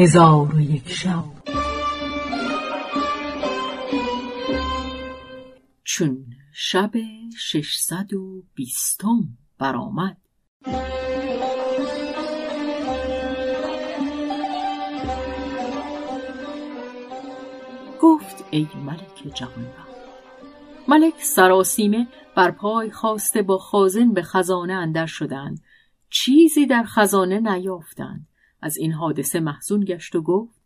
هزار و یک شب. چون شب ششصد و بیستم برآمد. گفت ای ملک جهانبخش ملک سراسیمه بر پای خواسته با خازن به خزانه اندر شدند. چیزی در خزانه نیافتند. از این حادثه محزون گشت و گفت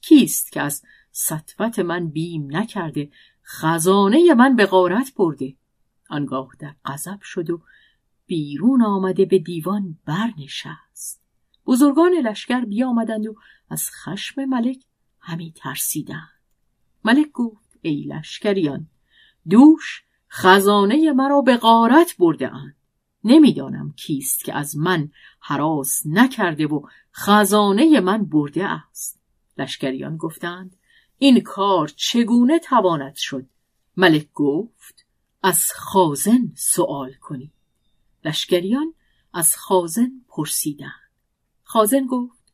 کیست که از سطوت من بیم نکرده خزانه من به غارت برده؟ آنگاه در غضب شد و بیرون آمده به دیوان برنشست. بزرگان لشکر بیامدند و از خشم ملک همی ترسیدند. ملک گفت ای لشکریان دوش خزانه مرا به غارت برده اند. نمی‌دانم کیست که از من حراس نکرده و خزانه من برده است. لشکریان گفتند این کار چگونه تواند شد؟ ملک گفت از خازن سوال کنید لشکریان از خازن پرسیدند. خازن گفت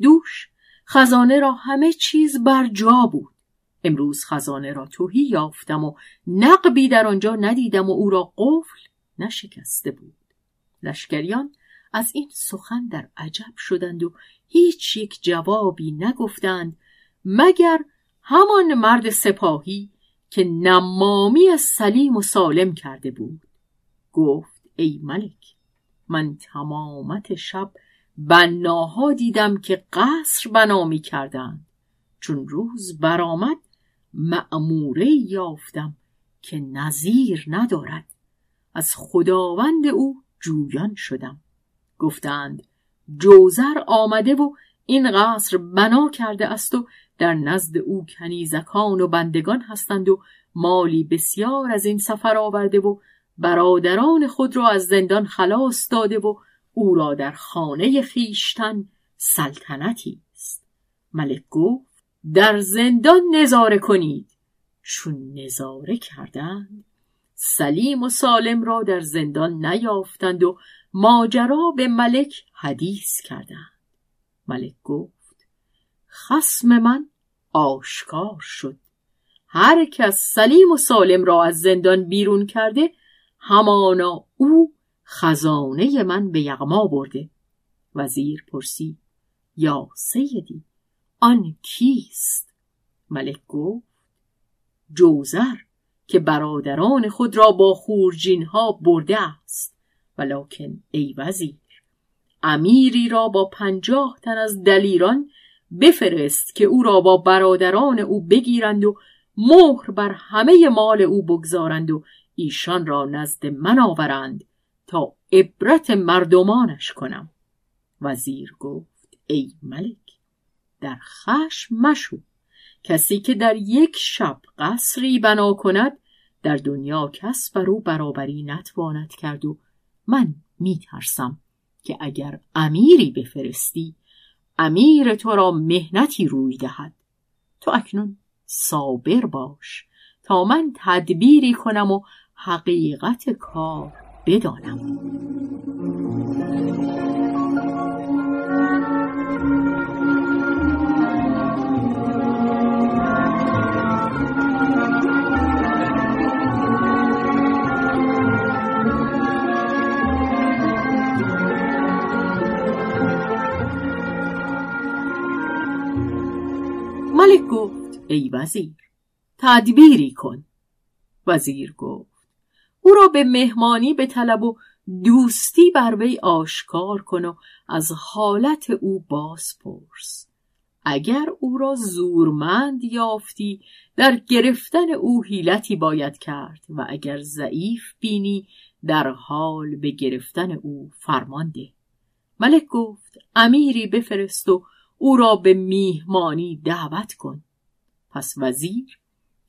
دوش خزانه را همه چیز بر جا بود. امروز خزانه را توهی یافتم و نقبی در آنجا ندیدم و او را قفل نشکسته بود. لشکریان از این سخن در عجب شدند و هیچ یک جوابی نگفتند مگر همان مرد سپاهی که نمامی سلیم و سالم کرده بود. گفت ای ملک من تمامت شب بناها دیدم که قصر بنا می کردند. چون روز برآمد معموره یافتم که نظیر ندارد. از خداوند او جویان شدم. گفتند جوزر آمده و این قصر بنا کرده است و در نزد او کنیزکان و بندگان هستند و مالی بسیار از این سفر آورده و برادران خود را از زندان خلاص داده و او را در خانه خیشتن سلطنتی است. ملک گفت در زندان نظاره کنید. چون نظاره کردند سلیم و سالم را در زندان نیافتند و ماجرا به ملک حدیث کردند. ملک گفت خسم من آشکار شد. هر کس سلیم و سالم را از زندان بیرون کرده همانا او خزانه من به یغما برده. وزیر پرسید یا سیدی آن کیست؟ ملک گفت جوزر. که برادران خود را با خورجین ها برده است. ولکن ای وزیر امیری را با پنجاه تن از دلیران بفرست که او را با برادران او بگیرند و مهر بر همه مال او بگذارند و ایشان را نزد من آورند تا عبرت مردمانش کنم. وزیر گفت ای ملک در خشم مشو. کسی که در یک شب قصری بنا کند در دنیا کس بر او برابری نتواند کرد و من میترسم که اگر امیری بفرستی امیر تو را مهنتی روی دهد. تو اکنون صابر باش تا من تدبیری کنم و حقیقت کار بدانم. ای وزیر تدبیری کن. وزیر گفت او را به مهمانی به طلب و دوستی بر وی آشکار کن و از حالت او باز پرس اگر او را زورمند یافتی در گرفتن او حیلتی باید کرد و اگر ضعیف بینی در حال به گرفتن او فرمان ده. ملک گفت امیری بفرست و او را به میهمانی دعوت کن. پس وزیر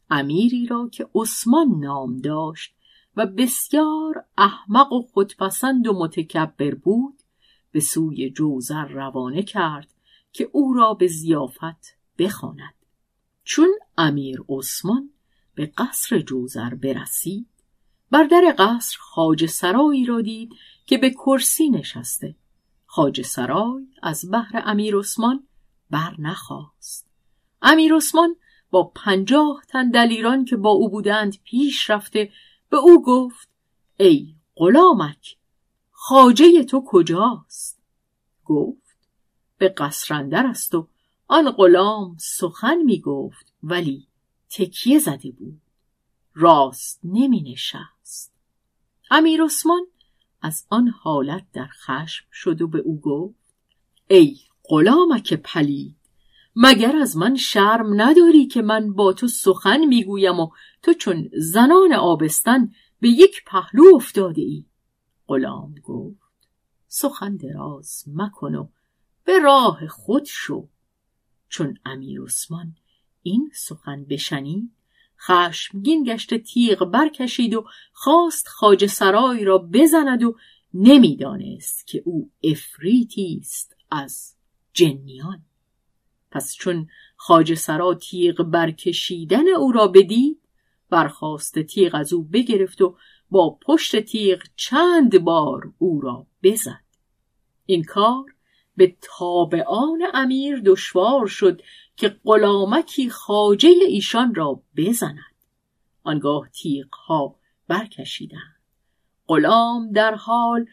امیری را که عثمان نام داشت و بسیار احمق و خودپسند و متکبر بود به سوی جوزر روانه کرد که او را به زیافت بخواند. چون امیر عثمان به قصر جوزر برسید بر در قصر خاج سرایی را دید که به کرسی نشسته. خاج سرای از بحر امیر عثمان بر نخواست امیر عثمان با پنجاه تن دلیران که با او بودند پیش رفته به او گفت ای غلامک خاجه تو کجاست؟ گفت به قصرندر است و آن غلام سخن می گفت ولی تکیه زده بود. راست نمی نشست. امیر عثمان از آن حالت در خشم شد و به او گفت ای غلامک پلید مگر از من شرم نداری که من با تو سخن می‌گویم و تو چون زنان آبستن به یک پهلو افتاده ای غلام گفت سخن دراز مکن و به راه خود شو. چون امیر عثمان این سخن بشنید خشمگین گشت تیغ برکشید و خواست خاج سرای را بزند و نمی‌دانست که او افریتی است از جنیان. پس چون خاج سرا تیغ برکشیدن او را بدید برخواست تیغ از او بگرفت و با پشت تیغ چند بار او را بزد. این کار به تابعان امیر دشوار شد که غلامکی خاجه ایشان را بزند. آنگاه تیغ ها برکشیدند. غلام در حال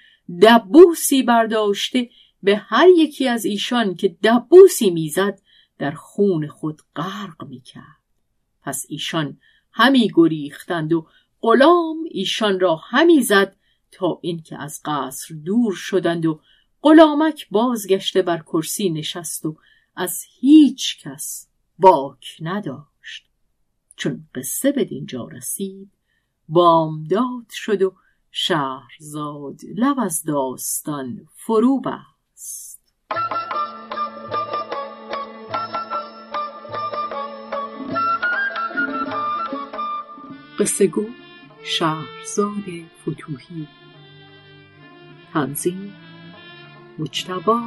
دبوسی برداشته به هر یکی از ایشان که دبوسی می‌زد در خون خود غرق می‌کرد. پس ایشان همی گریختند و غلام ایشان را همی زد تا اینکه از قصر دور شدند و غلامک بازگشته بر کرسی نشست و از هیچ کس باک نداشت. چون قصه به دینجا رسید بامداد شد و شهرزاد لب از داستان فرو بست. قصه گو شهرزاد فتوهی. تنظیم مجتبا